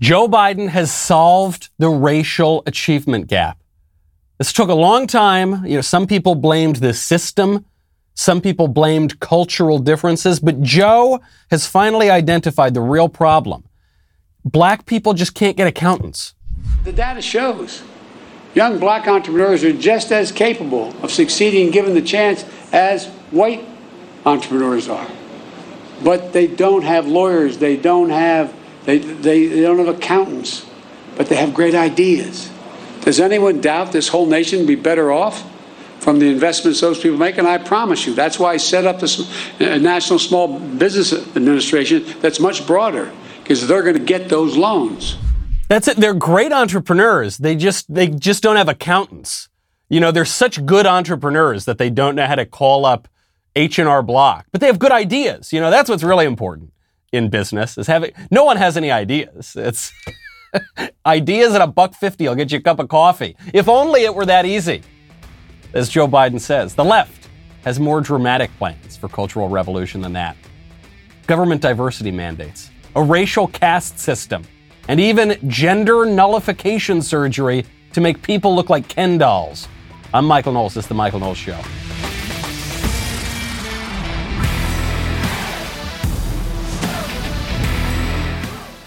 Joe Biden has solved the racial achievement gap. This took a long time. You know, some people blamed the system. Some people blamed cultural differences, but Joe has finally identified the real problem. Black people just can't get accountants. The data shows young black entrepreneurs are just as capable of succeeding given the chance as white entrepreneurs are. But they don't have lawyers, they don't have they, they, they don't have accountants, but they have great ideas. Does anyone doubt this whole nation would be better off from the investments those people make? And I promise you, that's why I set up this uh, National Small Business Administration that's much broader, because they're going to get those loans. That's it. They're great entrepreneurs. They just they just don't have accountants. You know, they're such good entrepreneurs that they don't know how to call up H&R Block, but they have good ideas. You know, that's what's really important in business is having no one has any ideas. It's ideas at a buck 50 I'll get you a cup of coffee. If only it were that easy. As Joe Biden says, the left has more dramatic plans for cultural revolution than that. Government diversity mandates, a racial caste system, and even gender nullification surgery to make people look like Ken dolls. I'm Michael Knowles. This is The Michael Knowles Show.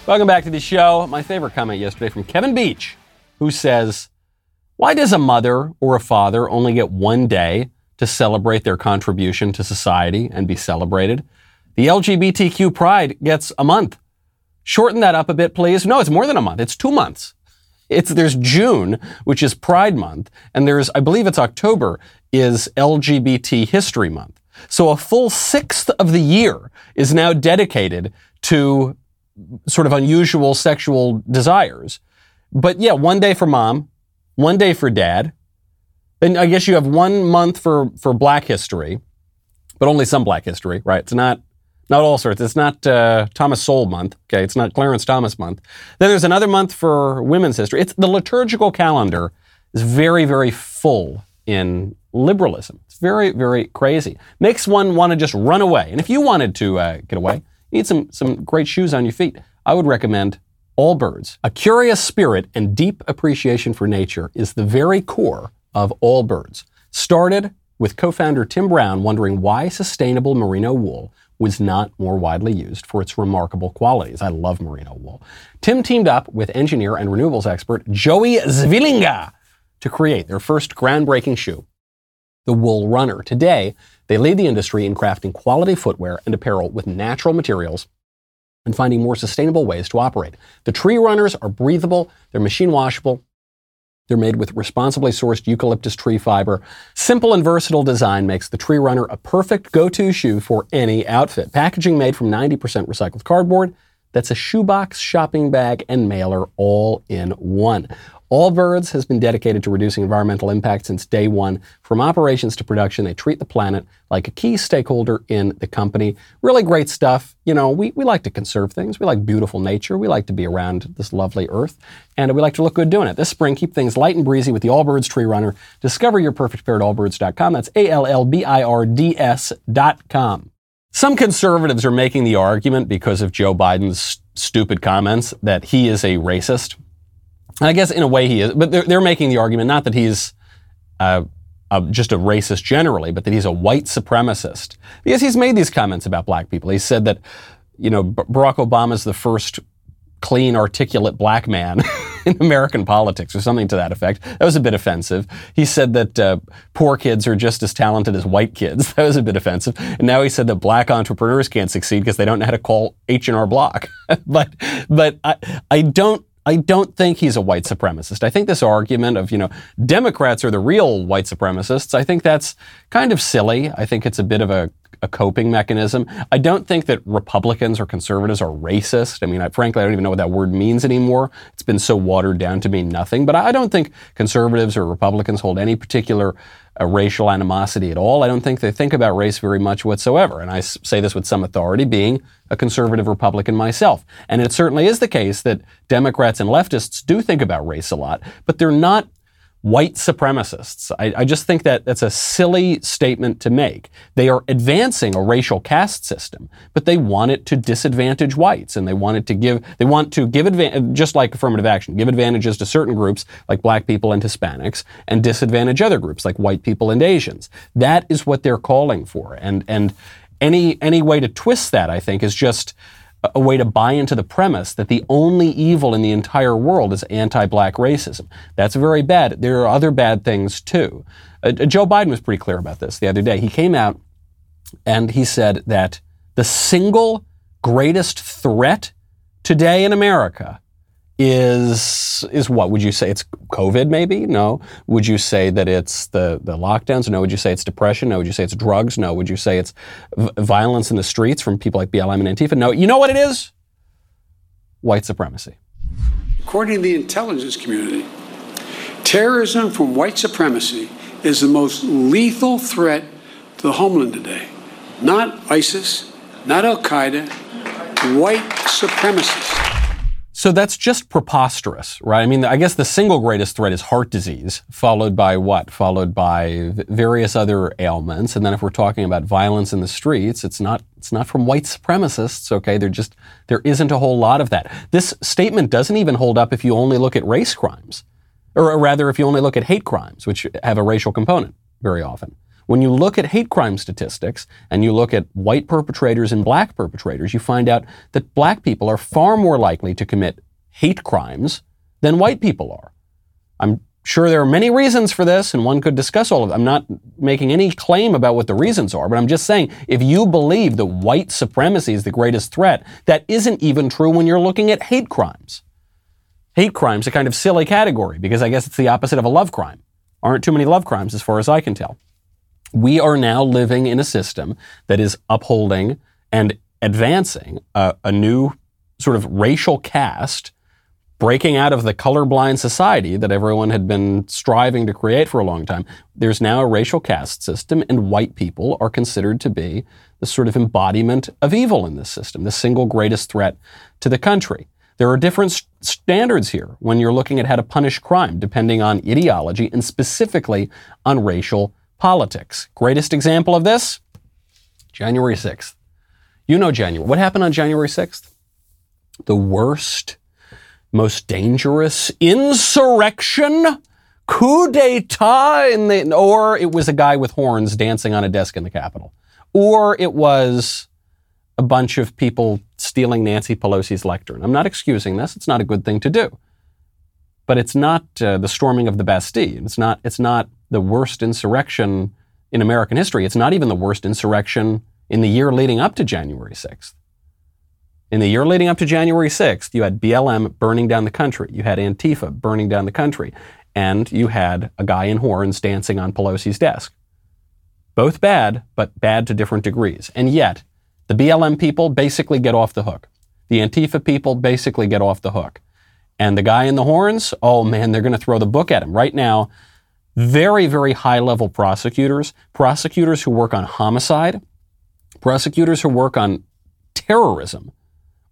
Welcome back to the show. My favorite comment yesterday from Kevin Beach, who says, Why does a mother or a father only get one day to celebrate their contribution to society and be celebrated? The LGBTQ pride gets a month. Shorten that up a bit, please. No, it's more than a month. It's two months. It's, there's June, which is Pride Month, and there's, I believe it's October, is LGBT History Month. So a full sixth of the year is now dedicated to sort of unusual sexual desires. But yeah, one day for mom, one day for dad. Then I guess you have one month for, for black history, but only some black history, right? It's not, not all sorts. It's not uh, Thomas Sowell month. Okay. It's not Clarence Thomas month. Then there's another month for women's history. It's the liturgical calendar is very, very full in liberalism. It's very, very crazy. Makes one want to just run away. And if you wanted to uh, get away, need some, some great shoes on your feet, I would recommend Allbirds. A curious spirit and deep appreciation for nature is the very core of Allbirds. Started with co-founder Tim Brown wondering why sustainable merino wool was not more widely used for its remarkable qualities. I love merino wool. Tim teamed up with engineer and renewables expert Joey Zwillinger to create their first groundbreaking shoe, the Wool Runner. Today, they lead the industry in crafting quality footwear and apparel with natural materials and finding more sustainable ways to operate. The tree runners are breathable, they're machine washable, they're made with responsibly sourced eucalyptus tree fiber. Simple and versatile design makes the Tree Runner a perfect go to shoe for any outfit. Packaging made from 90% recycled cardboard. That's a shoebox, shopping bag, and mailer all in one. Allbirds has been dedicated to reducing environmental impact since day one. From operations to production, they treat the planet like a key stakeholder in the company. Really great stuff. You know, we, we like to conserve things. We like beautiful nature. We like to be around this lovely earth. And we like to look good doing it. This spring, keep things light and breezy with the Allbirds Tree Runner. Discover your perfect pair at allbirds.com. That's A L L B I R D S.com. Some conservatives are making the argument because of Joe Biden's stupid comments that he is a racist. And I guess in a way he is, but they're, they're making the argument not that he's uh, uh, just a racist generally, but that he's a white supremacist because he's made these comments about black people. He said that, you know, B- Barack Obama's the first clean, articulate black man in American politics, or something to that effect. That was a bit offensive. He said that uh, poor kids are just as talented as white kids. That was a bit offensive. And now he said that black entrepreneurs can't succeed because they don't know how to call H and R Block. but but I I don't I don't think he's a white supremacist. I think this argument of, you know, Democrats are the real white supremacists, I think that's kind of silly. I think it's a bit of a, a coping mechanism. I don't think that Republicans or conservatives are racist. I mean, I, frankly, I don't even know what that word means anymore. It's been so watered down to mean nothing. But I don't think conservatives or Republicans hold any particular a racial animosity at all. I don't think they think about race very much whatsoever. And I say this with some authority, being a conservative Republican myself. And it certainly is the case that Democrats and leftists do think about race a lot, but they're not white supremacists. I, I, just think that that's a silly statement to make. They are advancing a racial caste system, but they want it to disadvantage whites, and they want it to give they want to give advantage just like affirmative action, give advantages to certain groups like black people and Hispanics, and disadvantage other groups like white people and Asians. That is what they're calling for, and and any any way to twist that, I think, is just a way to buy into the premise that the only evil in the entire world is anti-black racism. That's very bad. There are other bad things too. Uh, uh, Joe Biden was pretty clear about this the other day. He came out and he said that the single greatest threat today in America is is what? Would you say it's covid maybe? No. Would you say that it's the the lockdowns? No. Would you say it's depression? No. Would you say it's drugs? No. Would you say it's v- violence in the streets from people like BLM and Antifa? No. You know what it is? White supremacy. According to the intelligence community terrorism from white supremacy is the most lethal threat to the homeland today. Not ISIS not al-Qaeda white supremacists so that's just preposterous, right? I mean, I guess the single greatest threat is heart disease, followed by what? Followed by various other ailments. And then if we're talking about violence in the streets, it's not it's not from white supremacists, okay? There just there isn't a whole lot of that. This statement doesn't even hold up if you only look at race crimes. Or rather if you only look at hate crimes, which have a racial component very often. When you look at hate crime statistics and you look at white perpetrators and black perpetrators, you find out that black people are far more likely to commit hate crimes than white people are. I'm sure there are many reasons for this, and one could discuss all of them. I'm not making any claim about what the reasons are, but I'm just saying if you believe that white supremacy is the greatest threat, that isn't even true when you're looking at hate crimes. Hate crimes, a kind of silly category, because I guess it's the opposite of a love crime. Aren't too many love crimes as far as I can tell. We are now living in a system that is upholding and advancing a, a new sort of racial caste breaking out of the colorblind society that everyone had been striving to create for a long time. There's now a racial caste system, and white people are considered to be the sort of embodiment of evil in this system, the single greatest threat to the country. There are different st- standards here when you're looking at how to punish crime, depending on ideology and specifically on racial politics. Greatest example of this? January 6th. You know January. What happened on January 6th? The worst, most dangerous insurrection, coup d'etat, in the, or it was a guy with horns dancing on a desk in the Capitol, or it was a bunch of people stealing Nancy Pelosi's lectern. I'm not excusing this. It's not a good thing to do. But it's not uh, the storming of the Bastille. It's not, it's not the worst insurrection in American history. It's not even the worst insurrection in the year leading up to January 6th. In the year leading up to January 6th, you had BLM burning down the country. You had Antifa burning down the country. And you had a guy in horns dancing on Pelosi's desk. Both bad, but bad to different degrees. And yet, the BLM people basically get off the hook. The Antifa people basically get off the hook. And the guy in the horns, oh man, they're going to throw the book at him. Right now, very, very high level prosecutors, prosecutors who work on homicide, prosecutors who work on terrorism,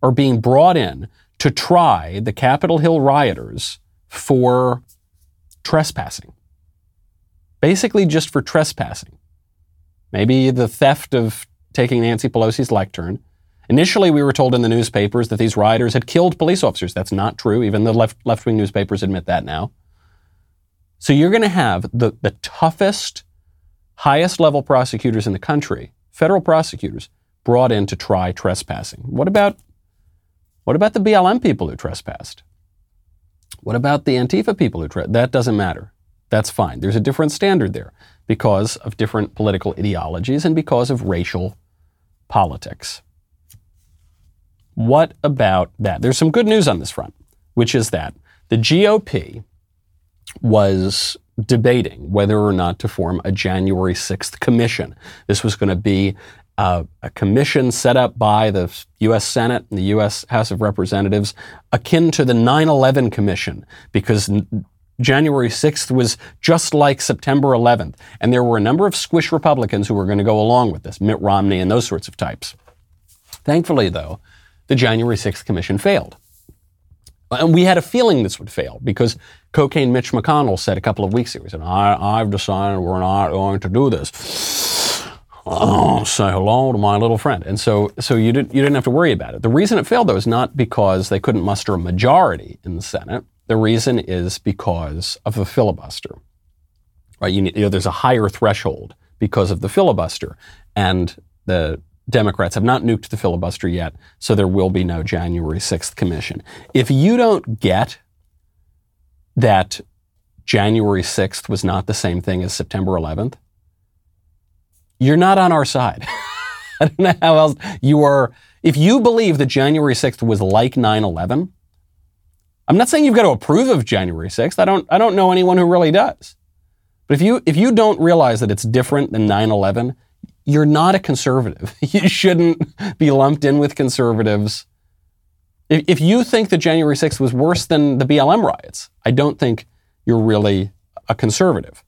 are being brought in to try the Capitol Hill rioters for trespassing. Basically, just for trespassing. Maybe the theft of taking Nancy Pelosi's lectern. Initially, we were told in the newspapers that these rioters had killed police officers. That's not true. Even the left, left-wing newspapers admit that now. So you're going to have the, the toughest, highest level prosecutors in the country, federal prosecutors, brought in to try trespassing. What about, what about the BLM people who trespassed? What about the Antifa people who trespassed? That doesn't matter. That's fine. There's a different standard there because of different political ideologies and because of racial politics. What about that? There's some good news on this front, which is that the GOP was debating whether or not to form a January 6th commission. This was going to be uh, a commission set up by the U.S. Senate and the U.S. House of Representatives, akin to the 9 11 Commission, because January 6th was just like September 11th. And there were a number of squish Republicans who were going to go along with this, Mitt Romney and those sorts of types. Thankfully, though, the January 6th Commission failed And we had a feeling this would fail because cocaine Mitch McConnell said a couple of weeks ago, he said, I, I've decided we're not going to do this. Oh, say hello to my little friend. And so, so you, didn't, you didn't have to worry about it. The reason it failed, though, is not because they couldn't muster a majority in the Senate. The reason is because of the filibuster. Right? You, need, you know, there's a higher threshold because of the filibuster. And the Democrats have not nuked the filibuster yet, so there will be no January 6th commission. If you don't get that January 6th was not the same thing as September 11th, you're not on our side. I don't know how else you are. If you believe that January 6th was like 9 11, I'm not saying you've got to approve of January 6th. I don't, I don't know anyone who really does. But if you, if you don't realize that it's different than 9 11, you're not a conservative. You shouldn't be lumped in with conservatives. If, if you think that January 6th was worse than the BLM riots, I don't think you're really a conservative.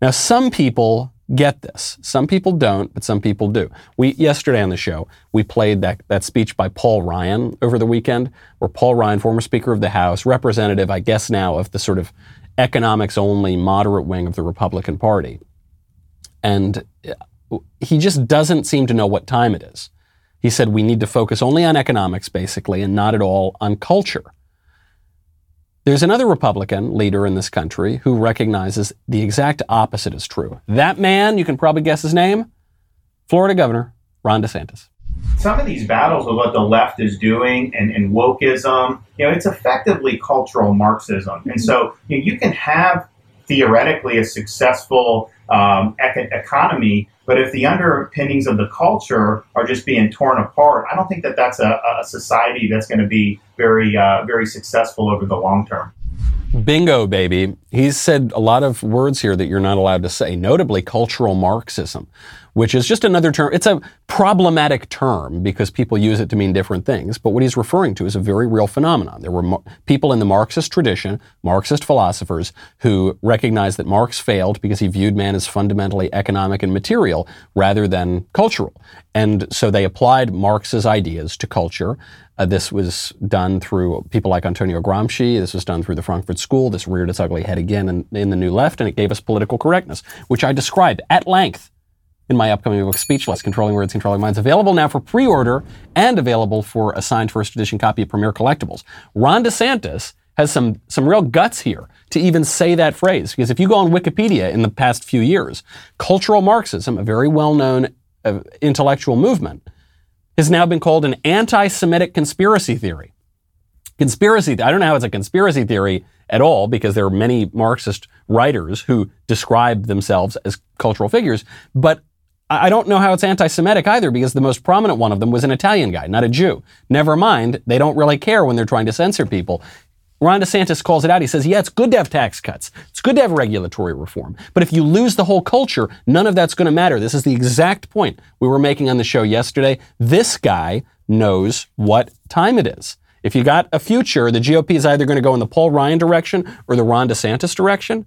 Now, some people get this. Some people don't, but some people do. We yesterday on the show, we played that, that speech by Paul Ryan over the weekend, where Paul Ryan, former Speaker of the House, representative, I guess now, of the sort of economics only moderate wing of the Republican Party. And he just doesn't seem to know what time it is. He said we need to focus only on economics, basically, and not at all on culture. There's another Republican leader in this country who recognizes the exact opposite is true. That man, you can probably guess his name Florida Governor Ron DeSantis. Some of these battles with what the left is doing and, and wokeism, you know, it's effectively cultural Marxism. And so you, know, you can have theoretically a successful um, ec- economy, but if the underpinnings of the culture are just being torn apart, I don't think that that's a, a society that's going to be very, uh, very successful over the long term. Bingo, baby. He's said a lot of words here that you're not allowed to say, notably cultural Marxism, which is just another term. It's a problematic term because people use it to mean different things. But what he's referring to is a very real phenomenon. There were people in the Marxist tradition, Marxist philosophers, who recognized that Marx failed because he viewed man as fundamentally economic and material rather than cultural. And so they applied Marx's ideas to culture. Uh, this was done through people like Antonio Gramsci. This was done through the Frankfurt School. This reared its ugly head again in, in the New Left, and it gave us political correctness, which I describe at length in my upcoming book, Speechless Controlling Words, Controlling Minds, available now for pre order and available for a signed first edition copy of Premier Collectibles. Ron DeSantis has some, some real guts here to even say that phrase, because if you go on Wikipedia in the past few years, cultural Marxism, a very well known uh, intellectual movement, has now been called an anti Semitic conspiracy theory. Conspiracy, I don't know how it's a conspiracy theory at all because there are many Marxist writers who describe themselves as cultural figures, but I don't know how it's anti Semitic either because the most prominent one of them was an Italian guy, not a Jew. Never mind, they don't really care when they're trying to censor people. Ron DeSantis calls it out. He says, yeah, it's good to have tax cuts. It's good to have regulatory reform. But if you lose the whole culture, none of that's going to matter. This is the exact point we were making on the show yesterday. This guy knows what time it is. If you got a future, the GOP is either going to go in the Paul Ryan direction or the Ron DeSantis direction.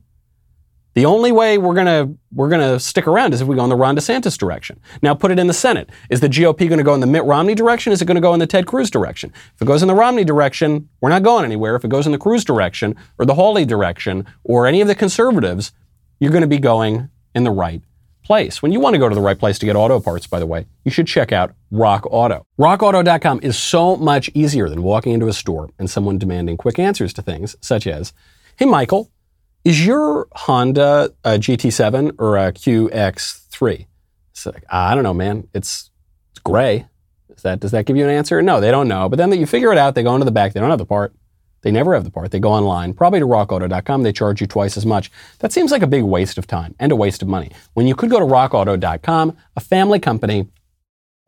The only way we're gonna we're gonna stick around is if we go in the Ron DeSantis direction. Now put it in the Senate. Is the GOP going to go in the Mitt Romney direction? Is it going to go in the Ted Cruz direction? If it goes in the Romney direction, we're not going anywhere. If it goes in the Cruz direction or the Hawley direction or any of the conservatives, you're going to be going in the right place. When you want to go to the right place to get auto parts, by the way, you should check out Rock Auto. RockAuto.com is so much easier than walking into a store and someone demanding quick answers to things such as, "Hey, Michael." Is your Honda a GT7 or a QX3? It's like, ah, I don't know, man. It's, it's gray. Does that, does that give you an answer? No, they don't know. But then you figure it out. They go into the back. They don't have the part. They never have the part. They go online, probably to rockauto.com. They charge you twice as much. That seems like a big waste of time and a waste of money. When you could go to rockauto.com, a family company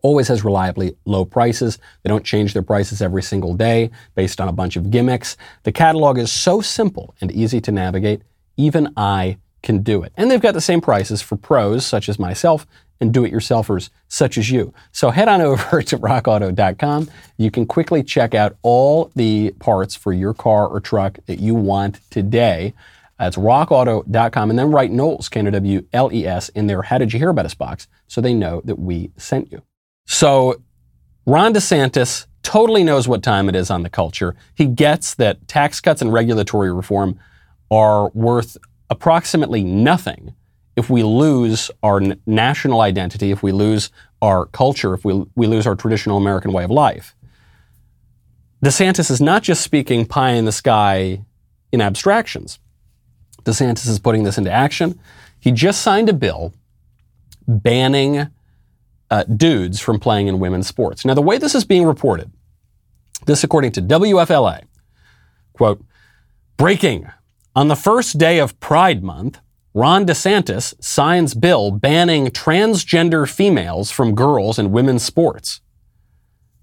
always has reliably low prices. They don't change their prices every single day based on a bunch of gimmicks. The catalog is so simple and easy to navigate, even I can do it. And they've got the same prices for pros such as myself and do-it-yourselfers such as you. So head on over to rockauto.com. You can quickly check out all the parts for your car or truck that you want today. That's rockauto.com and then write Knowles, K-N-O-W-L-E-S, in their How Did You Hear About Us box so they know that we sent you. So Ron DeSantis totally knows what time it is on the culture. He gets that tax cuts and regulatory reform are worth approximately nothing if we lose our n- national identity, if we lose our culture, if we, we lose our traditional American way of life. DeSantis is not just speaking pie in the sky in abstractions. DeSantis is putting this into action. He just signed a bill banning uh, dudes from playing in women's sports. Now, the way this is being reported, this according to WFLA, quote, breaking on the first day of Pride Month, Ron DeSantis signs bill banning transgender females from girls in women's sports.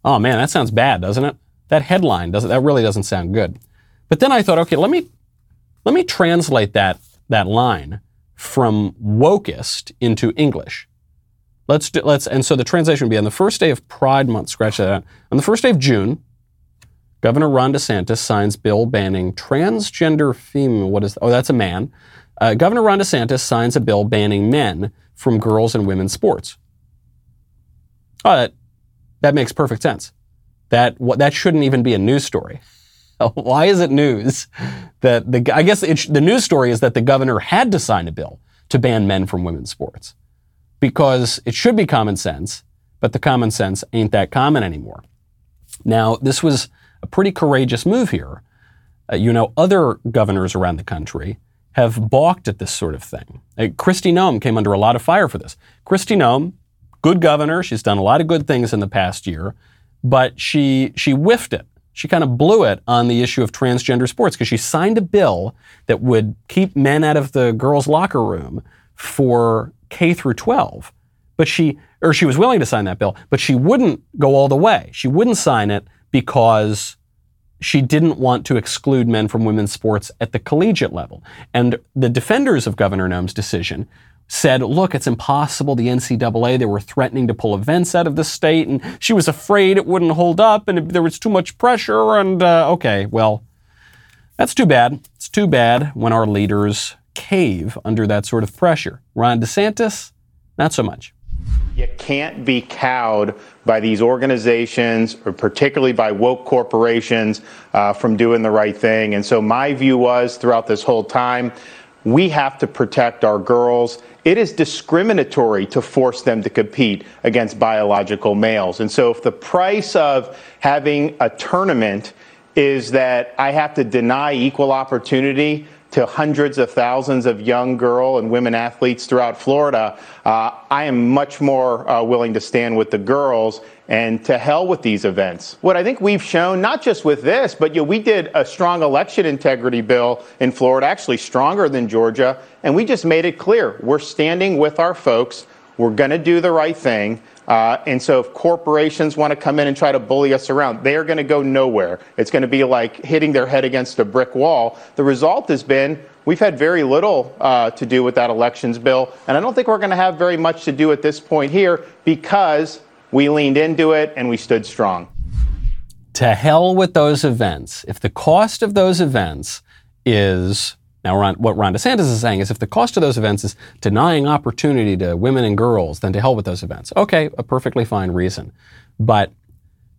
Oh man, that sounds bad, doesn't it? That headline doesn't that really doesn't sound good. But then I thought, okay, let me let me translate that that line from wokest into English. Let's do, let's and so the translation would be on the first day of Pride Month. Scratch that out. On the first day of June, Governor Ron DeSantis signs a bill banning transgender female. What is? Oh, that's a man. Uh, Governor Ron DeSantis signs a bill banning men from girls and women's sports. Oh, that that makes perfect sense. That what that shouldn't even be a news story. Why is it news that the? I guess it, the news story is that the governor had to sign a bill to ban men from women's sports because it should be common sense, but the common sense ain't that common anymore. Now, this was a pretty courageous move here. Uh, you know, other governors around the country have balked at this sort of thing. Uh, Kristi Noem came under a lot of fire for this. Kristi Noem, good governor, she's done a lot of good things in the past year, but she she whiffed it. She kind of blew it on the issue of transgender sports because she signed a bill that would keep men out of the girls' locker room for K through 12. But she, or she was willing to sign that bill, but she wouldn't go all the way. She wouldn't sign it because she didn't want to exclude men from women's sports at the collegiate level. And the defenders of Governor Noem's decision said, look, it's impossible. The NCAA, they were threatening to pull events out of the state, and she was afraid it wouldn't hold up, and there was too much pressure. And uh, okay, well, that's too bad. It's too bad when our leaders cave under that sort of pressure. Ron DeSantis, not so much. You can't be cowed by these organizations, or particularly by woke corporations, uh, from doing the right thing. And so my view was throughout this whole time, we have to protect our girls. It is discriminatory to force them to compete against biological males. And so if the price of having a tournament is that I have to deny equal opportunity to hundreds of thousands of young girl and women athletes throughout Florida, uh, I am much more uh, willing to stand with the girls and to hell with these events. What I think we've shown, not just with this, but you know, we did a strong election integrity bill in Florida, actually stronger than Georgia, and we just made it clear we're standing with our folks. We're going to do the right thing. Uh, and so, if corporations want to come in and try to bully us around, they are going to go nowhere. It's going to be like hitting their head against a brick wall. The result has been we've had very little uh, to do with that elections bill, and I don't think we're going to have very much to do at this point here because we leaned into it and we stood strong. To hell with those events. If the cost of those events is now, Ron, what Ron DeSantis is saying is if the cost of those events is denying opportunity to women and girls, then to hell with those events. Okay, a perfectly fine reason. But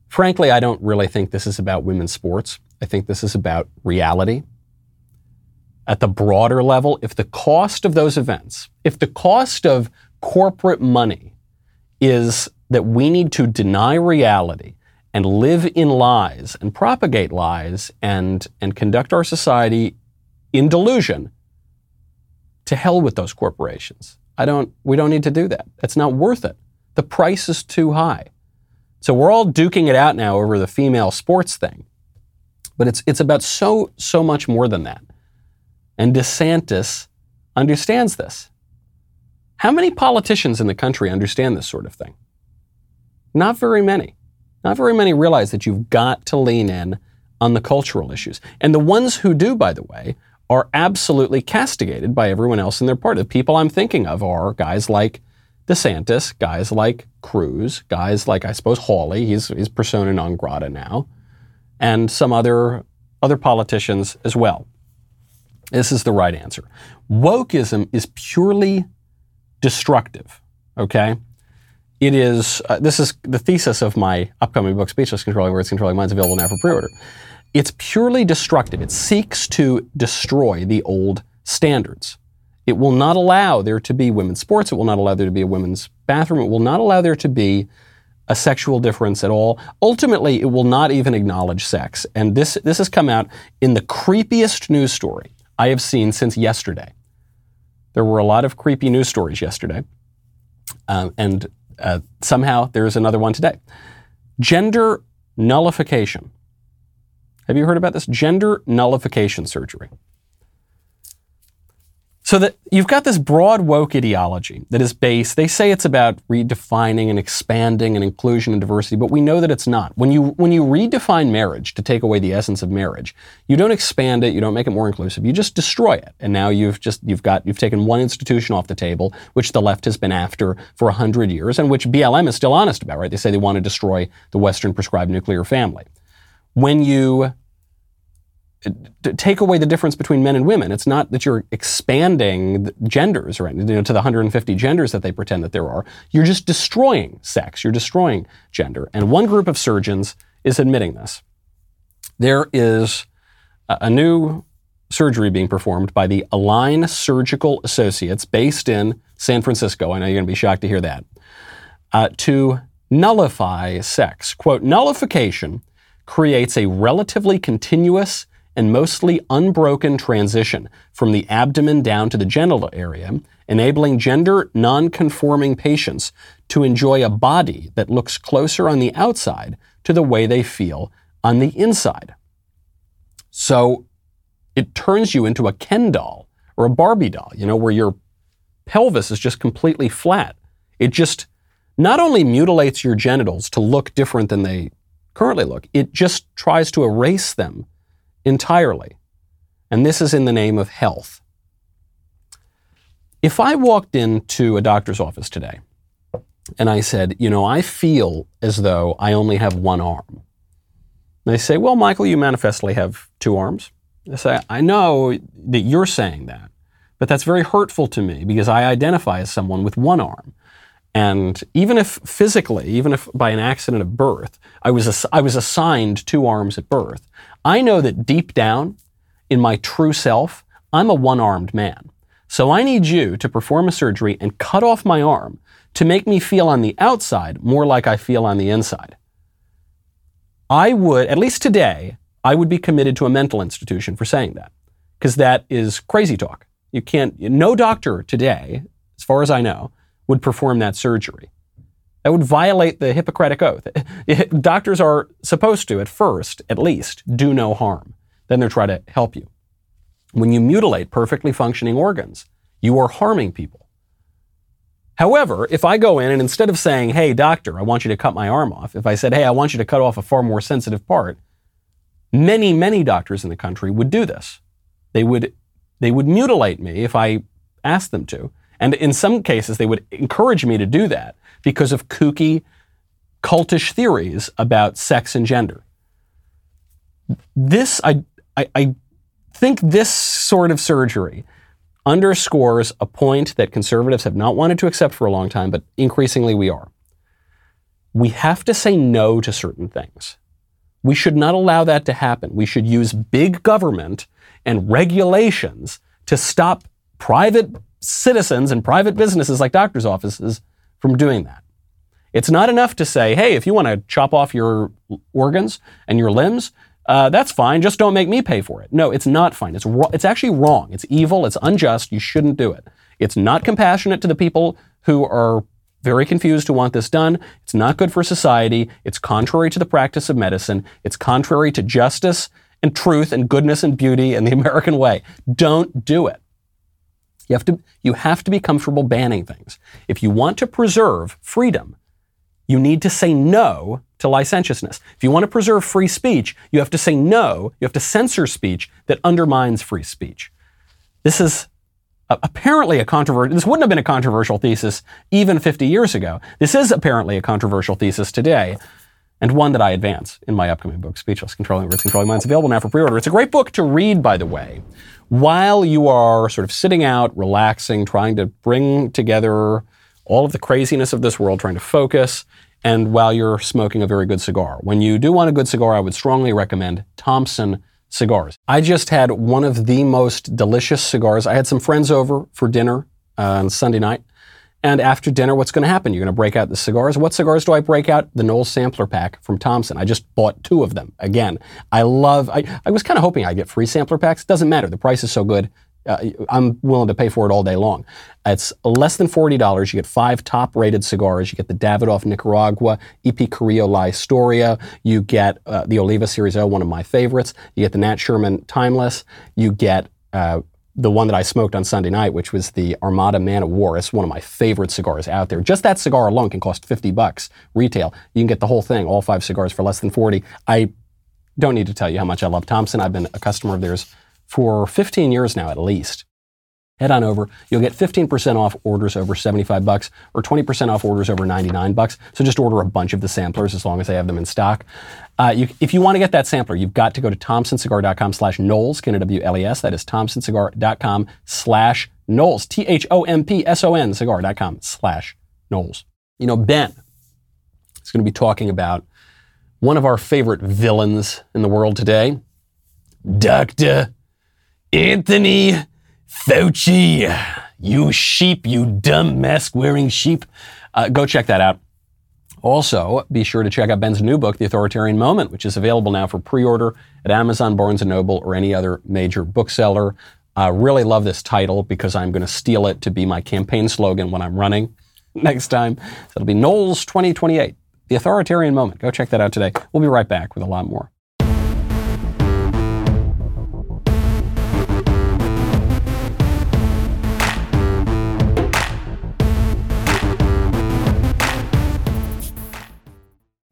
frankly, I don't really think this is about women's sports. I think this is about reality. At the broader level, if the cost of those events, if the cost of corporate money is that we need to deny reality and live in lies and propagate lies and, and conduct our society in delusion, to hell with those corporations. I don't, we don't need to do that. It's not worth it. The price is too high. So we're all duking it out now over the female sports thing. But it's, it's about so, so much more than that. And DeSantis understands this. How many politicians in the country understand this sort of thing? Not very many. Not very many realize that you've got to lean in on the cultural issues. And the ones who do, by the way, are absolutely castigated by everyone else in their party. The people I'm thinking of are guys like DeSantis, guys like Cruz, guys like I suppose Hawley, he's, he's persona non grata now, and some other other politicians as well. This is the right answer. Wokeism is purely destructive, okay? it is, uh, this is the thesis of my upcoming book, Speechless Controlling Words, Controlling Minds, available now for pre order. It's purely destructive. It seeks to destroy the old standards. It will not allow there to be women's sports. It will not allow there to be a women's bathroom. It will not allow there to be a sexual difference at all. Ultimately, it will not even acknowledge sex. And this, this has come out in the creepiest news story I have seen since yesterday. There were a lot of creepy news stories yesterday. Um, and uh, somehow there's another one today. Gender nullification. Have you heard about this? Gender nullification surgery. So that you've got this broad woke ideology that is based, they say it's about redefining and expanding and inclusion and diversity, but we know that it's not. When you when you redefine marriage to take away the essence of marriage, you don't expand it, you don't make it more inclusive, you just destroy it. And now you've just you've got you've taken one institution off the table, which the left has been after for hundred years, and which BLM is still honest about, right? They say they want to destroy the Western prescribed nuclear family. When you take away the difference between men and women. It's not that you're expanding genders, right, you know, to the 150 genders that they pretend that there are. You're just destroying sex. You're destroying gender. And one group of surgeons is admitting this. There is a new surgery being performed by the Align Surgical Associates based in San Francisco. I know you're going to be shocked to hear that. Uh, to nullify sex. Quote, nullification creates a relatively continuous and mostly unbroken transition from the abdomen down to the genital area, enabling gender nonconforming patients to enjoy a body that looks closer on the outside to the way they feel on the inside. So it turns you into a Ken doll or a Barbie doll, you know, where your pelvis is just completely flat. It just not only mutilates your genitals to look different than they currently look, it just tries to erase them entirely. And this is in the name of health. If I walked into a doctor's office today and I said, you know, I feel as though I only have one arm. And they say, well, Michael, you manifestly have two arms. I say, I know that you're saying that, but that's very hurtful to me because I identify as someone with one arm. And even if physically, even if by an accident of birth, I was, ass- I was assigned two arms at birth, I know that deep down in my true self, I'm a one armed man. So I need you to perform a surgery and cut off my arm to make me feel on the outside more like I feel on the inside. I would, at least today, I would be committed to a mental institution for saying that. Because that is crazy talk. You can't, no doctor today, as far as I know, would perform that surgery. That would violate the Hippocratic Oath. Doctors are supposed to, at first, at least, do no harm. Then they're trying to help you. When you mutilate perfectly functioning organs, you are harming people. However, if I go in and instead of saying, hey, doctor, I want you to cut my arm off, if I said, hey, I want you to cut off a far more sensitive part, many, many doctors in the country would do this. They would, they would mutilate me if I asked them to. And in some cases, they would encourage me to do that because of kooky, cultish theories about sex and gender. This, I, I, I think this sort of surgery underscores a point that conservatives have not wanted to accept for a long time, but increasingly we are. We have to say no to certain things. We should not allow that to happen. We should use big government and regulations to stop private citizens and private businesses like doctors' offices from doing that. It's not enough to say, hey, if you want to chop off your organs and your limbs, uh, that's fine. Just don't make me pay for it. No, it's not fine. It's ro- it's actually wrong. It's evil. It's unjust. You shouldn't do it. It's not compassionate to the people who are very confused to want this done. It's not good for society. It's contrary to the practice of medicine. It's contrary to justice and truth and goodness and beauty and the American way. Don't do it. You have to, you have to be comfortable banning things. If you want to preserve freedom, you need to say no to licentiousness. If you want to preserve free speech, you have to say no, you have to censor speech that undermines free speech. This is apparently a controversial, this wouldn't have been a controversial thesis even 50 years ago. This is apparently a controversial thesis today, and one that I advance in my upcoming book, Speechless Controlling Words, Controlling Minds, available now for pre order. It's a great book to read, by the way while you are sort of sitting out, relaxing, trying to bring together all of the craziness of this world, trying to focus, and while you're smoking a very good cigar. When you do want a good cigar, I would strongly recommend Thompson cigars. I just had one of the most delicious cigars. I had some friends over for dinner uh, on Sunday night. And after dinner, what's going to happen? You're going to break out the cigars. What cigars do I break out? The Knowles sampler pack from Thompson. I just bought two of them. Again, I love, I, I was kind of hoping I'd get free sampler packs. Doesn't matter. The price is so good. Uh, I'm willing to pay for it all day long. It's less than $40. You get five top rated cigars. You get the Davidoff Nicaragua, EP Carrillo La Historia. You get uh, the Oliva Series O, one of my favorites. You get the Nat Sherman Timeless. You get uh, the one that I smoked on Sunday night, which was the Armada Man of War. It's one of my favorite cigars out there. Just that cigar alone can cost 50 bucks retail. You can get the whole thing, all five cigars for less than 40. I don't need to tell you how much I love Thompson. I've been a customer of theirs for 15 years now at least head on over. You'll get 15% off orders over 75 bucks or 20% off orders over 99 bucks. So just order a bunch of the samplers as long as they have them in stock. Uh, you, if you want to get that sampler, you've got to go to thompsoncigar.com slash Knowles, K-N-W-L-E-S. That is thompsoncigar.com slash Knowles, T-H-O-M-P-S-O-N, cigar.com slash Knowles. You know, Ben is going to be talking about one of our favorite villains in the world today, Dr. Anthony Fauci, you sheep, you dumb mask wearing sheep. Uh, go check that out. Also, be sure to check out Ben's new book, The Authoritarian Moment, which is available now for pre-order at Amazon, Barnes & Noble, or any other major bookseller. I really love this title because I'm going to steal it to be my campaign slogan when I'm running next time. So it'll be Knowles 2028, The Authoritarian Moment. Go check that out today. We'll be right back with a lot more.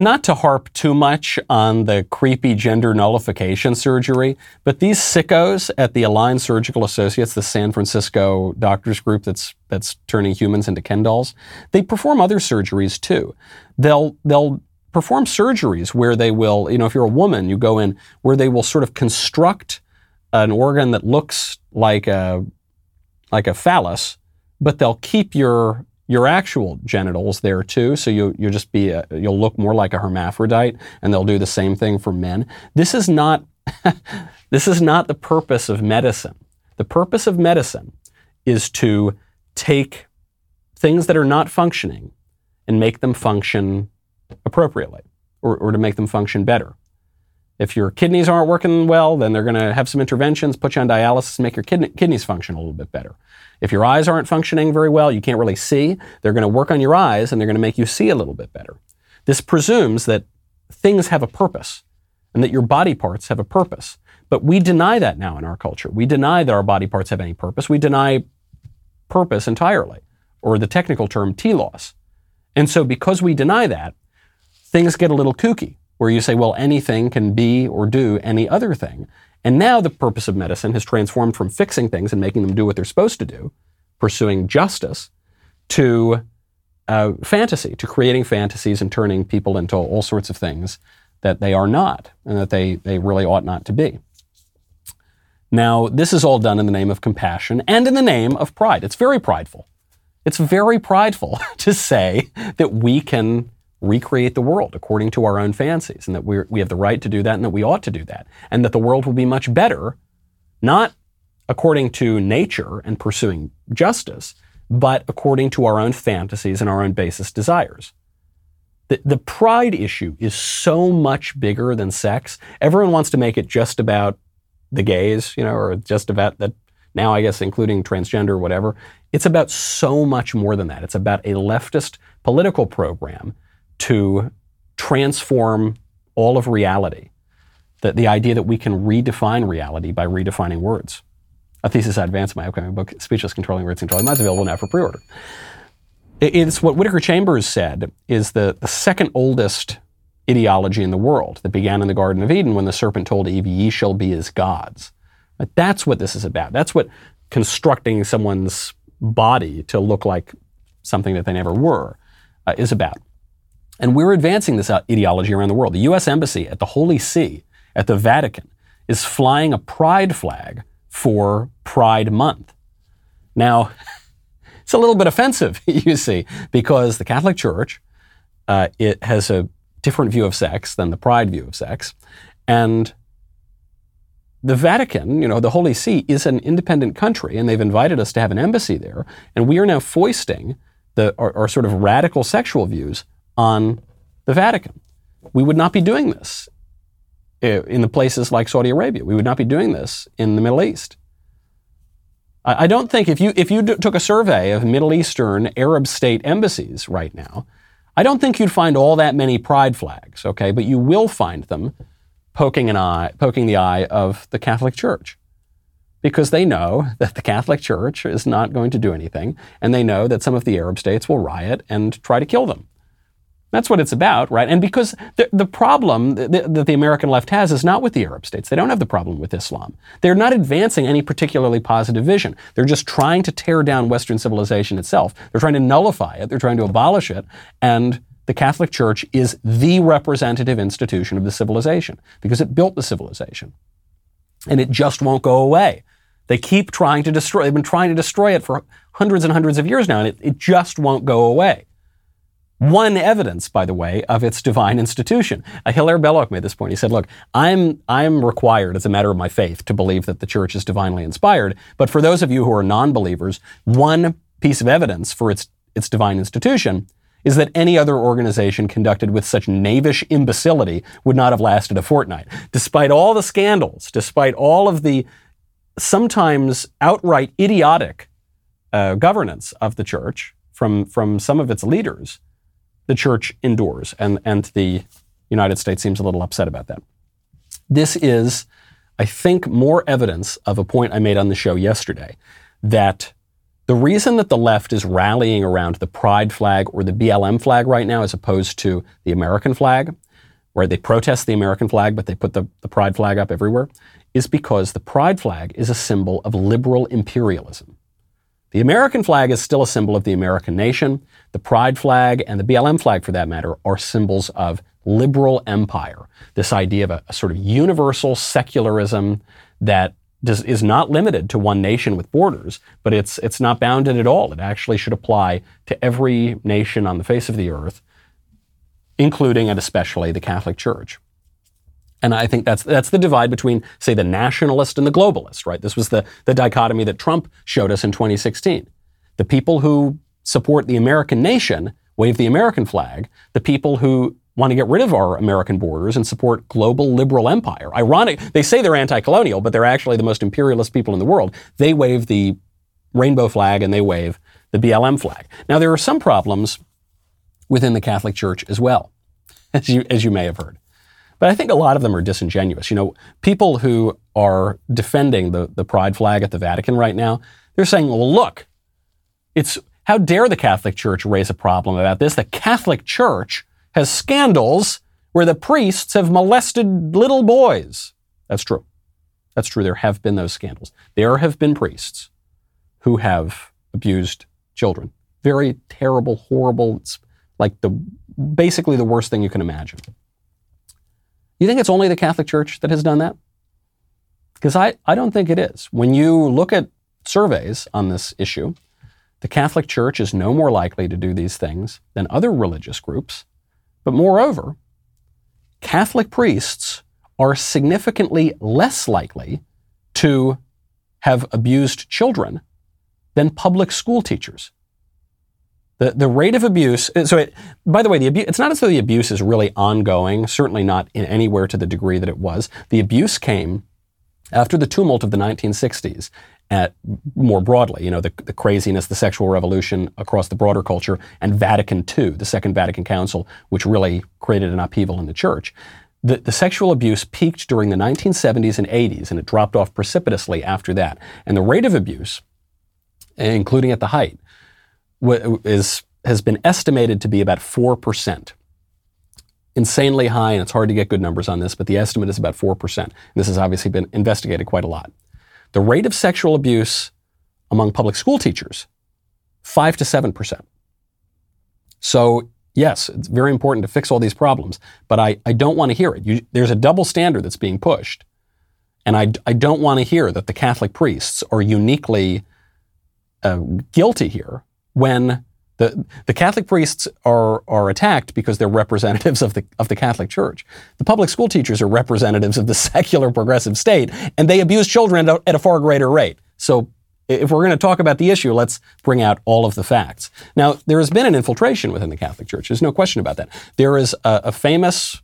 Not to harp too much on the creepy gender nullification surgery, but these sickos at the Align Surgical Associates, the San Francisco doctors group that's that's turning humans into Ken dolls, they perform other surgeries too. They'll they'll perform surgeries where they will, you know, if you're a woman, you go in where they will sort of construct an organ that looks like a like a phallus, but they'll keep your your actual genitals there too. So you you just be a, you'll look more like a hermaphrodite, and they'll do the same thing for men. This is not this is not the purpose of medicine. The purpose of medicine is to take things that are not functioning and make them function appropriately, or, or to make them function better. If your kidneys aren't working well, then they're going to have some interventions, put you on dialysis, make your kidney, kidneys function a little bit better. If your eyes aren't functioning very well, you can't really see, they're going to work on your eyes and they're going to make you see a little bit better. This presumes that things have a purpose and that your body parts have a purpose. But we deny that now in our culture. We deny that our body parts have any purpose. We deny purpose entirely, or the technical term telos. And so, because we deny that, things get a little kooky, where you say, well, anything can be or do any other thing. And now the purpose of medicine has transformed from fixing things and making them do what they're supposed to do, pursuing justice, to uh, fantasy, to creating fantasies and turning people into all sorts of things that they are not and that they, they really ought not to be. Now, this is all done in the name of compassion and in the name of pride. It's very prideful. It's very prideful to say that we can recreate the world according to our own fancies, and that we we have the right to do that, and that we ought to do that, and that the world will be much better, not according to nature and pursuing justice, but according to our own fantasies and our own basest desires. The, the pride issue is so much bigger than sex. Everyone wants to make it just about the gays, you know, or just about that now I guess including transgender or whatever. It's about so much more than that. It's about a leftist political program to transform all of reality. The, the idea that we can redefine reality by redefining words. A thesis I advance in my upcoming book, Speechless Controlling Words, Controlling Minds, available now for pre-order. It's what Whittaker Chambers said is the, the second oldest ideology in the world that began in the Garden of Eden when the serpent told Eve, ye shall be as gods. But that's what this is about. That's what constructing someone's body to look like something that they never were uh, is about. And we're advancing this ideology around the world. The U.S. Embassy at the Holy See, at the Vatican, is flying a pride flag for Pride Month. Now, it's a little bit offensive, you see, because the Catholic Church uh, it has a different view of sex than the Pride view of sex, and the Vatican, you know, the Holy See, is an independent country, and they've invited us to have an embassy there, and we are now foisting the our, our sort of radical sexual views on the Vatican. We would not be doing this in the places like Saudi Arabia. We would not be doing this in the Middle East. I don't think if you if you took a survey of Middle Eastern Arab state embassies right now, I don't think you'd find all that many pride flags. Okay, but you will find them poking an eye, poking the eye of the Catholic Church, because they know that the Catholic Church is not going to do anything, and they know that some of the Arab states will riot and try to kill them. That's what it's about, right? And because the, the problem that, that the American left has is not with the Arab states. They don't have the problem with Islam. They're not advancing any particularly positive vision. They're just trying to tear down Western civilization itself. They're trying to nullify it. They're trying to abolish it. And the Catholic Church is the representative institution of the civilization because it built the civilization. And it just won't go away. They keep trying to destroy, they've been trying to destroy it for hundreds and hundreds of years now, and it, it just won't go away one evidence, by the way, of its divine institution. Uh, Hilaire Belloc made this point. He said, look, I'm, I'm required as a matter of my faith to believe that the church is divinely inspired. But for those of you who are non-believers, one piece of evidence for its, its divine institution is that any other organization conducted with such knavish imbecility would not have lasted a fortnight. Despite all the scandals, despite all of the sometimes outright idiotic uh, governance of the church from, from some of its leaders, the church endures, and, and the United States seems a little upset about that. This is, I think, more evidence of a point I made on the show yesterday that the reason that the left is rallying around the pride flag or the BLM flag right now, as opposed to the American flag, where they protest the American flag, but they put the, the pride flag up everywhere, is because the pride flag is a symbol of liberal imperialism. The American flag is still a symbol of the American nation. The pride flag and the BLM flag, for that matter, are symbols of liberal empire. This idea of a, a sort of universal secularism that does, is not limited to one nation with borders, but it's, it's not bounded at all. It actually should apply to every nation on the face of the earth, including and especially the Catholic Church. And I think that's that's the divide between, say, the nationalist and the globalist, right? This was the, the dichotomy that Trump showed us in 2016. The people who support the American nation wave the American flag. The people who want to get rid of our American borders and support global liberal empire. Ironic, they say they're anti-colonial, but they're actually the most imperialist people in the world. They wave the rainbow flag and they wave the BLM flag. Now there are some problems within the Catholic Church as well, as you as you may have heard. But I think a lot of them are disingenuous. You know, people who are defending the, the pride flag at the Vatican right now, they're saying, well, look, it's how dare the Catholic Church raise a problem about this? The Catholic Church has scandals where the priests have molested little boys. That's true. That's true. There have been those scandals. There have been priests who have abused children. Very terrible, horrible. It's like the basically the worst thing you can imagine. You think it's only the Catholic Church that has done that? Because I, I don't think it is. When you look at surveys on this issue, the Catholic Church is no more likely to do these things than other religious groups. But moreover, Catholic priests are significantly less likely to have abused children than public school teachers. The, the rate of abuse, uh, so it, by the way, the abuse, it's not as though the abuse is really ongoing, certainly not in anywhere to the degree that it was. The abuse came after the tumult of the 1960s at more broadly, you know, the, the craziness, the sexual revolution across the broader culture, and Vatican II, the Second Vatican Council, which really created an upheaval in the church. The, the, sexual abuse peaked during the 1970s and 80s, and it dropped off precipitously after that. And the rate of abuse, including at the height, is, has been estimated to be about 4%. Insanely high, and it's hard to get good numbers on this, but the estimate is about 4%. And this has obviously been investigated quite a lot. The rate of sexual abuse among public school teachers, 5 to 7%. So, yes, it's very important to fix all these problems, but I, I don't want to hear it. You, there's a double standard that's being pushed. And I, I don't want to hear that the Catholic priests are uniquely uh, guilty here when the, the Catholic priests are, are attacked because they're representatives of the, of the Catholic Church. The public school teachers are representatives of the secular progressive state, and they abuse children at a, at a far greater rate. So if we're going to talk about the issue, let's bring out all of the facts. Now, there has been an infiltration within the Catholic Church. There's no question about that. There is a, a famous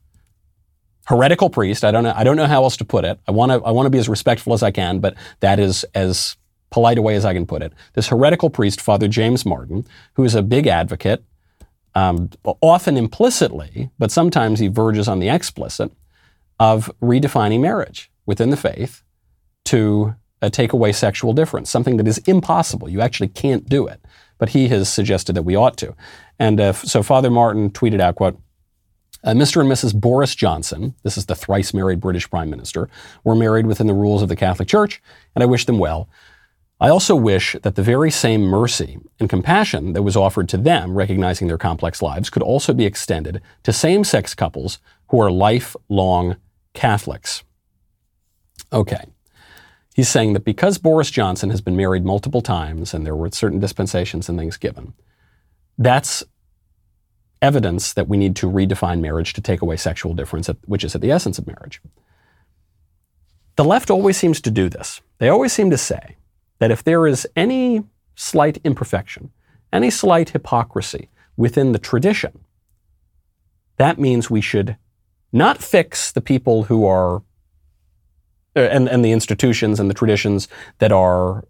heretical priest. I don't know. I don't know how else to put it. I want to. I want to be as respectful as I can, but that is as polite a way as I can put it. This heretical priest, Father James Martin, who is a big advocate, um, often implicitly, but sometimes he verges on the explicit, of redefining marriage within the faith to uh, take away sexual difference, something that is impossible. You actually can't do it. But he has suggested that we ought to. And uh, so Father Martin tweeted out, quote, uh, Mr. and Mrs. Boris Johnson, this is the thrice married British Prime Minister, were married within the rules of the Catholic Church, and I wish them well. I also wish that the very same mercy and compassion that was offered to them, recognizing their complex lives, could also be extended to same sex couples who are lifelong Catholics. Okay. He's saying that because Boris Johnson has been married multiple times and there were certain dispensations and things given, that's evidence that we need to redefine marriage to take away sexual difference, which is at the essence of marriage. The left always seems to do this. They always seem to say that if there is any slight imperfection, any slight hypocrisy within the tradition, that means we should not fix the people who are, uh, and, and the institutions and the traditions that are,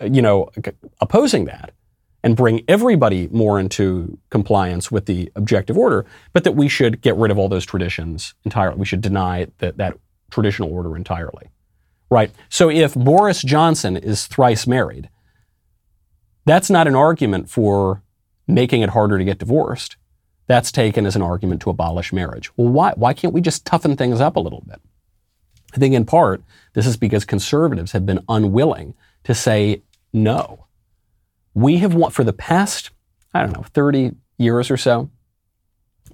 you know, opposing that and bring everybody more into compliance with the objective order, but that we should get rid of all those traditions entirely. We should deny that, that traditional order entirely. Right. So if Boris Johnson is thrice married, that's not an argument for making it harder to get divorced. That's taken as an argument to abolish marriage. Well, why, why can't we just toughen things up a little bit? I think in part, this is because conservatives have been unwilling to say no. We have, want, for the past, I don't know, 30 years or so,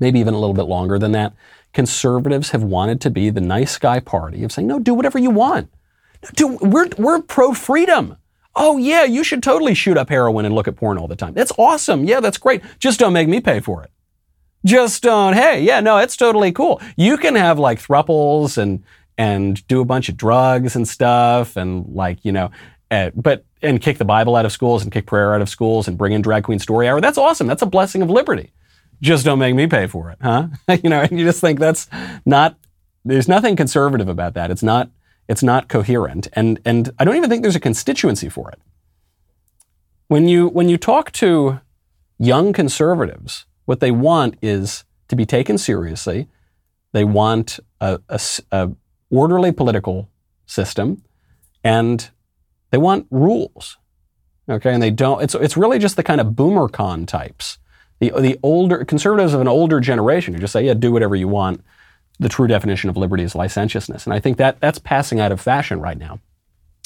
maybe even a little bit longer than that, conservatives have wanted to be the nice guy party of saying, no, do whatever you want. We're, we're pro freedom. Oh, yeah, you should totally shoot up heroin and look at porn all the time. That's awesome. Yeah, that's great. Just don't make me pay for it. Just don't, hey, yeah, no, it's totally cool. You can have like thruples and, and do a bunch of drugs and stuff and like, you know, uh, but, and kick the Bible out of schools and kick prayer out of schools and bring in drag queen story hour. That's awesome. That's a blessing of liberty. Just don't make me pay for it, huh? you know, and you just think that's not, there's nothing conservative about that. It's not, it's not coherent. And, and I don't even think there's a constituency for it. When you, when you talk to young conservatives, what they want is to be taken seriously. They want a, a, a orderly political system and they want rules. Okay, and they don't, it's, it's really just the kind of boomer con types. The, the older conservatives of an older generation who just say, yeah, do whatever you want the true definition of liberty is licentiousness. And I think that that's passing out of fashion right now.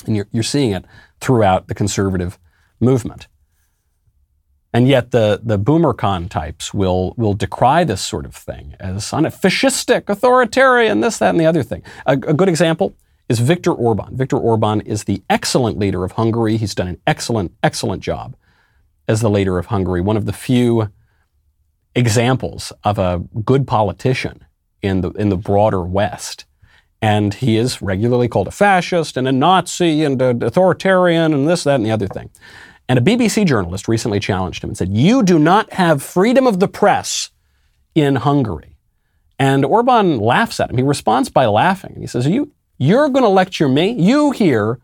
And you're, you're seeing it throughout the conservative movement. And yet the, the boomer con types will, will decry this sort of thing as fascistic, authoritarian, this, that, and the other thing. A, a good example is Viktor Orban. Viktor Orban is the excellent leader of Hungary. He's done an excellent, excellent job as the leader of Hungary. One of the few examples of a good politician in the in the broader West. And he is regularly called a fascist and a Nazi and an authoritarian and this, that, and the other thing. And a BBC journalist recently challenged him and said, You do not have freedom of the press in Hungary. And Orban laughs at him. He responds by laughing. And he says, you, You're going to lecture me? You here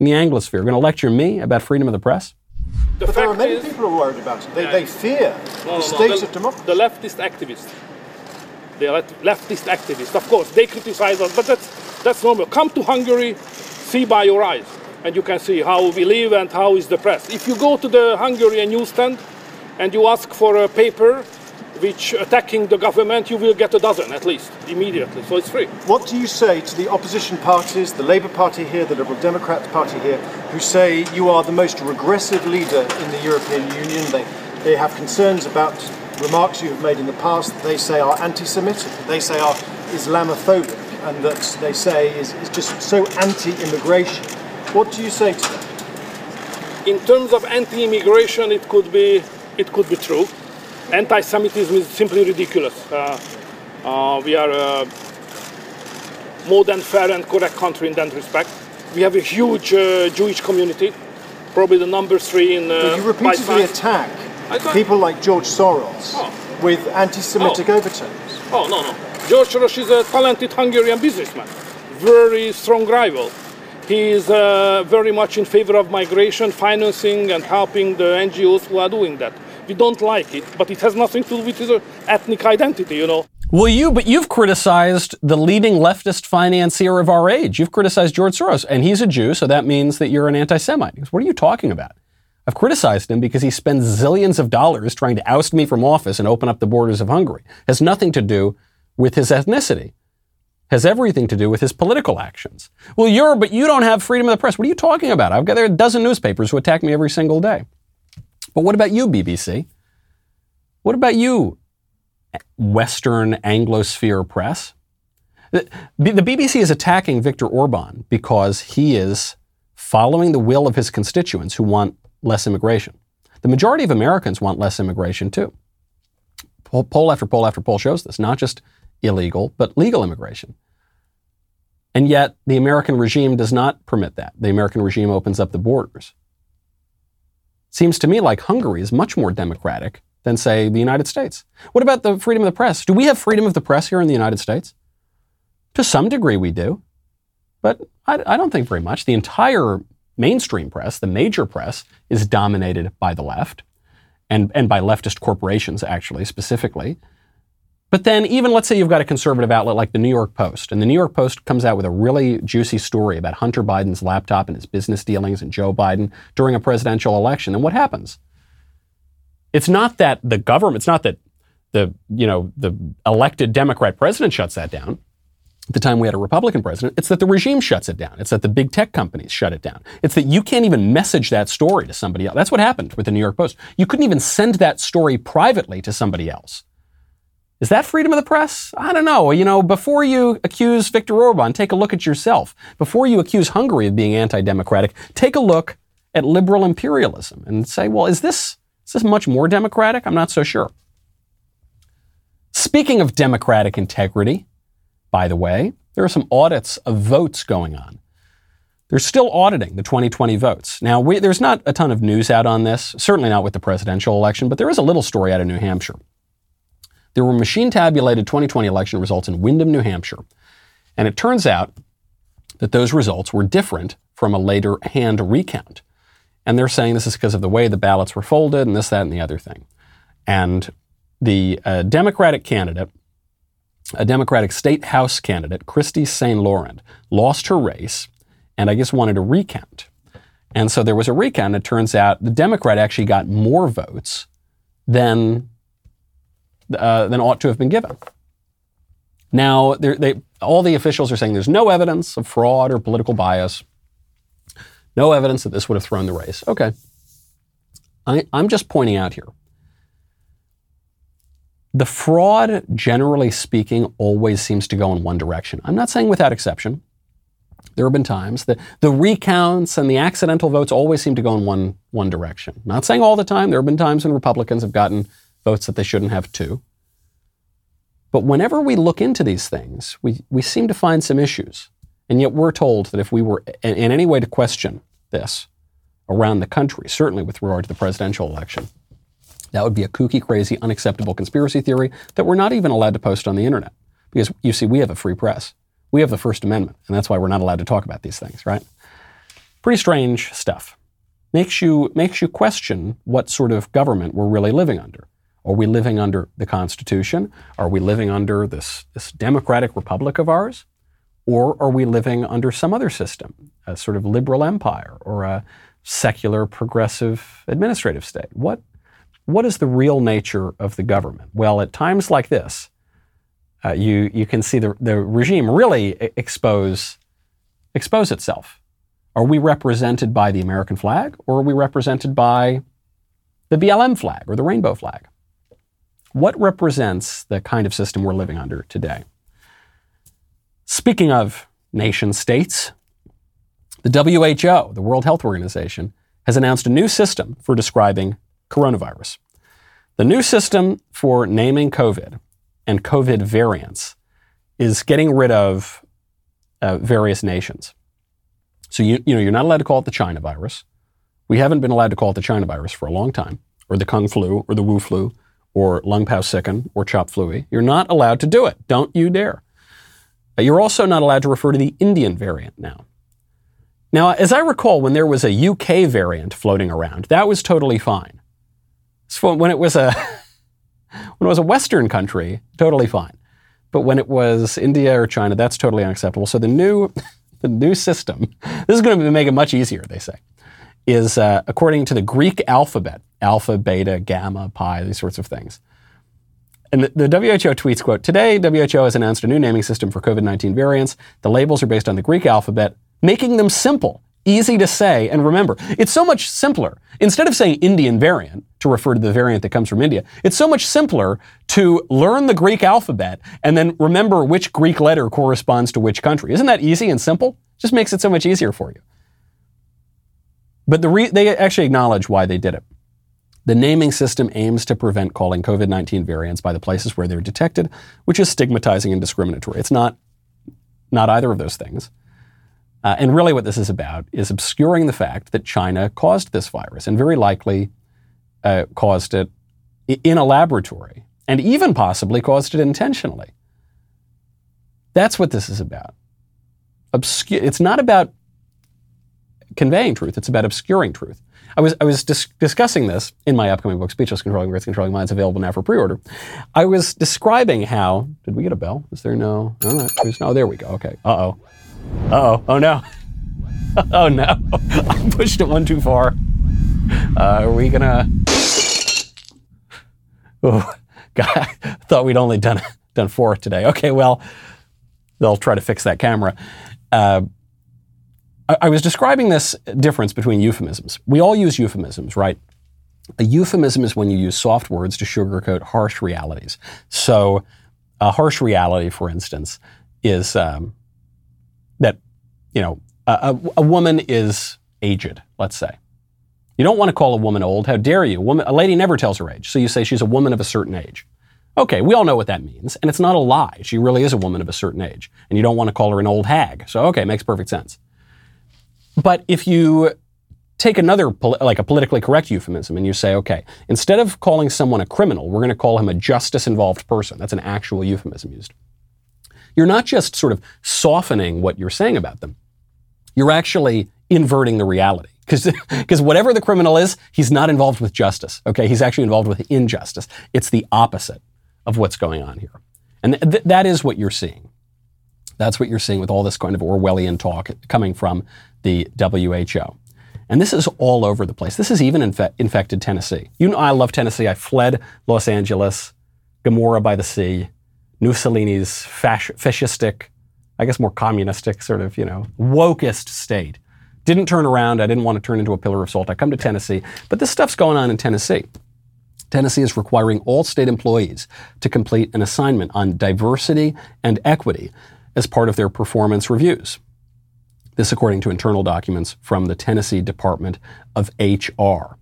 in the Anglosphere are going to lecture me about freedom of the press? The but there are many is, people who are worried about it. They, yeah. they fear no, the no, states the, of democracy. The leftist activists they are leftist activists. Of course, they criticize us, but that's, that's normal. Come to Hungary, see by your eyes, and you can see how we live and how is the press. If you go to the Hungarian newsstand and you ask for a paper which attacking the government, you will get a dozen at least immediately. So it's free. What do you say to the opposition parties, the Labour Party here, the Liberal Democrats Party here, who say you are the most regressive leader in the European Union? They, they have concerns about remarks you have made in the past they say are anti-Semitic, they say are Islamophobic, and that they say is, is just so anti-immigration. What do you say to them? in terms of anti-immigration, it could be it could be true. Anti-Semitism is simply ridiculous. Uh, uh, we are a more than fair and correct country in that respect. We have a huge uh, Jewish community, probably the number three in. Uh, But you repeatedly attack people like George Soros Oh. with anti-Semitic Oh. overtones. Oh no no, George Soros is a talented Hungarian businessman, very strong rival. He is uh, very much in favor of migration, financing, and helping the NGOs who are doing that. We don't like it, but it has nothing to do with his uh, ethnic identity, you know. Well, you, but you've criticized the leading leftist financier of our age. You've criticized George Soros, and he's a Jew, so that means that you're an anti Semite. What are you talking about? I've criticized him because he spends zillions of dollars trying to oust me from office and open up the borders of Hungary. Has nothing to do with his ethnicity. Has everything to do with his political actions. Well, you're, but you don't have freedom of the press. What are you talking about? I've got there a dozen newspapers who attack me every single day. But what about you, BBC? What about you, Western Anglosphere press? The, the BBC is attacking Viktor Orban because he is following the will of his constituents who want less immigration. The majority of Americans want less immigration too. Poll, after poll after poll shows this, not just illegal, but legal immigration. And yet, the American regime does not permit that. The American regime opens up the borders. Seems to me like Hungary is much more democratic than, say, the United States. What about the freedom of the press? Do we have freedom of the press here in the United States? To some degree, we do. But I, I don't think very much. The entire mainstream press, the major press, is dominated by the left and, and by leftist corporations, actually, specifically. But then, even let's say you've got a conservative outlet like the New York Post, and the New York Post comes out with a really juicy story about Hunter Biden's laptop and his business dealings and Joe Biden during a presidential election. And what happens? It's not that the government, it's not that the, you know, the elected Democrat president shuts that down. The time we had a Republican president, it's that the regime shuts it down. It's that the big tech companies shut it down. It's that you can't even message that story to somebody else. That's what happened with the New York Post. You couldn't even send that story privately to somebody else. Is that freedom of the press? I don't know. You know, before you accuse Viktor Orban, take a look at yourself. Before you accuse Hungary of being anti-democratic, take a look at liberal imperialism and say, well, is this, is this much more democratic? I'm not so sure. Speaking of democratic integrity, by the way, there are some audits of votes going on. They're still auditing the 2020 votes. Now, we, there's not a ton of news out on this, certainly not with the presidential election, but there is a little story out of New Hampshire. There were machine tabulated 2020 election results in Windham, New Hampshire. And it turns out that those results were different from a later hand recount. And they're saying this is because of the way the ballots were folded and this, that, and the other thing. And the uh, Democratic candidate, a Democratic state house candidate, Kristi St. Laurent, lost her race and I guess wanted a recount. And so there was a recount. It turns out the Democrat actually got more votes than uh, than ought to have been given. Now, they, all the officials are saying there's no evidence of fraud or political bias, no evidence that this would have thrown the race. Okay. I, I'm just pointing out here. The fraud, generally speaking, always seems to go in one direction. I'm not saying without exception. There have been times that the recounts and the accidental votes always seem to go in one, one direction. Not saying all the time. There have been times when Republicans have gotten votes that they shouldn't have too. But whenever we look into these things, we, we seem to find some issues. And yet we're told that if we were in, in any way to question this around the country, certainly with regard to the presidential election, that would be a kooky, crazy, unacceptable conspiracy theory that we're not even allowed to post on the internet. Because you see, we have a free press. We have the First Amendment, and that's why we're not allowed to talk about these things, right? Pretty strange stuff. Makes you, makes you question what sort of government we're really living under. Are we living under the Constitution? Are we living under this, this democratic republic of ours? Or are we living under some other system, a sort of liberal empire or a secular progressive administrative state? What, what is the real nature of the government? Well, at times like this, uh, you, you can see the, the regime really expose, expose itself. Are we represented by the American flag or are we represented by the BLM flag or the rainbow flag? What represents the kind of system we're living under today? Speaking of nation states, the WHO, the World Health Organization, has announced a new system for describing coronavirus. The new system for naming COVID and COVID variants is getting rid of uh, various nations. So you, you know you're not allowed to call it the China virus. We haven't been allowed to call it the China virus for a long time, or the Kung flu, or the Wu flu, or Lung Pao Sicken, or Chop Flui. You're not allowed to do it. Don't you dare. Uh, you're also not allowed to refer to the Indian variant now. Now, as I recall, when there was a UK variant floating around, that was totally fine. So when it was a when it was a Western country, totally fine. But when it was India or China, that's totally unacceptable. So the new the new system, this is going to make it much easier, they say, is uh, according to the Greek alphabet, alpha, beta, gamma, pi, these sorts of things. And the, the WHO tweets, quote, Today, WHO has announced a new naming system for COVID-19 variants. The labels are based on the Greek alphabet, making them simple, easy to say, and remember. It's so much simpler. Instead of saying Indian variant to refer to the variant that comes from India, it's so much simpler to learn the Greek alphabet and then remember which Greek letter corresponds to which country. Isn't that easy and simple? Just makes it so much easier for you. But the re- they actually acknowledge why they did it. The naming system aims to prevent calling COVID 19 variants by the places where they're detected, which is stigmatizing and discriminatory. It's not, not either of those things. Uh, and really, what this is about is obscuring the fact that China caused this virus and very likely uh, caused it in a laboratory and even possibly caused it intentionally. That's what this is about. Obscure, it's not about conveying truth, it's about obscuring truth. I was, I was dis- discussing this in my upcoming book, Speechless Controlling Words, Controlling Minds, available now for pre order. I was describing how. Did we get a bell? Is there no. No, no there we go. Okay. Uh oh. Uh oh. Oh no. oh no. I pushed it one too far. Uh, are we gonna. Oh, God. I thought we'd only done, done four today. Okay, well, they'll try to fix that camera. Uh, I, I was describing this difference between euphemisms. We all use euphemisms, right? A euphemism is when you use soft words to sugarcoat harsh realities. So, a harsh reality, for instance, is um, that you know a, a, woman is aged. Let's say you don't want to call a woman old. How dare you? A, woman, a lady never tells her age, so you say she's a woman of a certain age. Okay, we all know what that means, and it's not a lie. She really is a woman of a certain age, and you don't want to call her an old hag. So okay, makes perfect sense. But if you take another, like a politically correct euphemism, and you say, okay, instead of calling someone a criminal, we're going to call him a justice involved person. That's an actual euphemism used. You're not just sort of softening what you're saying about them, you're actually inverting the reality. Because whatever the criminal is, he's not involved with justice. Okay, he's actually involved with injustice. It's the opposite of what's going on here. And th- that is what you're seeing. That's what you're seeing with all this kind of Orwellian talk coming from the WHO. And this is all over the place. This is even infe- infected Tennessee. You know, I love Tennessee. I fled Los Angeles, Gomorrah by the Sea, Mussolini's fasc- fascistic, I guess more communistic, sort of, you know, wokest state. Didn't turn around. I didn't want to turn into a pillar of salt. I come to Tennessee. But this stuff's going on in Tennessee. Tennessee is requiring all state employees to complete an assignment on diversity and equity as part of their performance reviews. This, according to internal documents from the Tennessee Department of HR.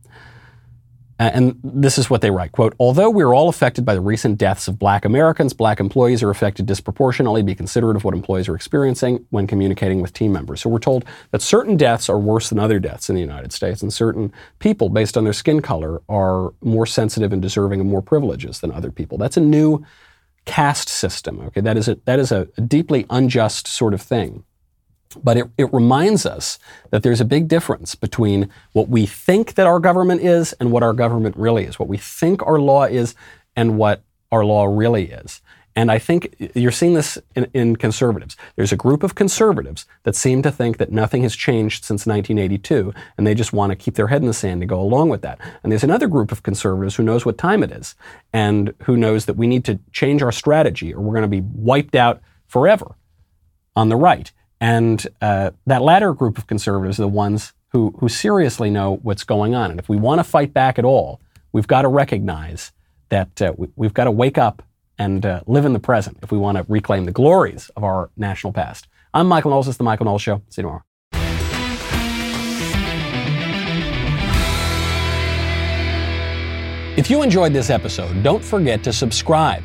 Uh, and this is what they write, quote, although we're all affected by the recent deaths of black Americans, black employees are affected disproportionately. Be considerate of what employees are experiencing when communicating with team members. So we're told that certain deaths are worse than other deaths in the United States, and certain people, based on their skin color, are more sensitive and deserving of more privileges than other people. That's a new caste system. Okay, that is a, that is a deeply unjust sort of thing. But it, it reminds us that there's a big difference between what we think that our government is and what our government really is, what we think our law is and what our law really is. And I think you're seeing this in, in, conservatives. There's a group of conservatives that seem to think that nothing has changed since 1982, and they just want to keep their head in the sand to go along with that. And there's another group of conservatives who knows what time it is, and who knows that we need to change our strategy, or we're going to be wiped out forever on the right. And uh, that latter group of conservatives are the ones who, who seriously know what's going on. And if we want to fight back at all, we've got to recognize that uh, we, have got to wake up and uh, live in the present if we want to reclaim the glories of our national past. I'm Michael Knowles. It's The Michael Knowles Show. See you tomorrow. If you enjoyed this episode, don't forget to subscribe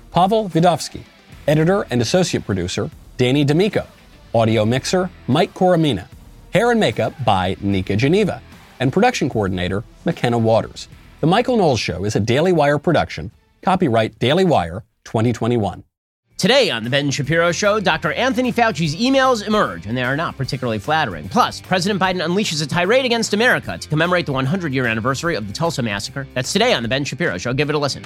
Pavel Vidovsky. Editor and associate producer, Danny D'Amico. Audio mixer, Mike Coromina. Hair and makeup by Nika Geneva. And production coordinator, McKenna Waters. The Michael Knowles Show is a Daily Wire production. Copyright Daily Wire 2021. Today on The Ben Shapiro Show, Dr. Anthony Fauci's emails emerge, and they are not particularly flattering. Plus, President Biden unleashes a tirade against America to commemorate the 100 year anniversary of the Tulsa Massacre. That's today on The Ben Shapiro Show. Give it a listen.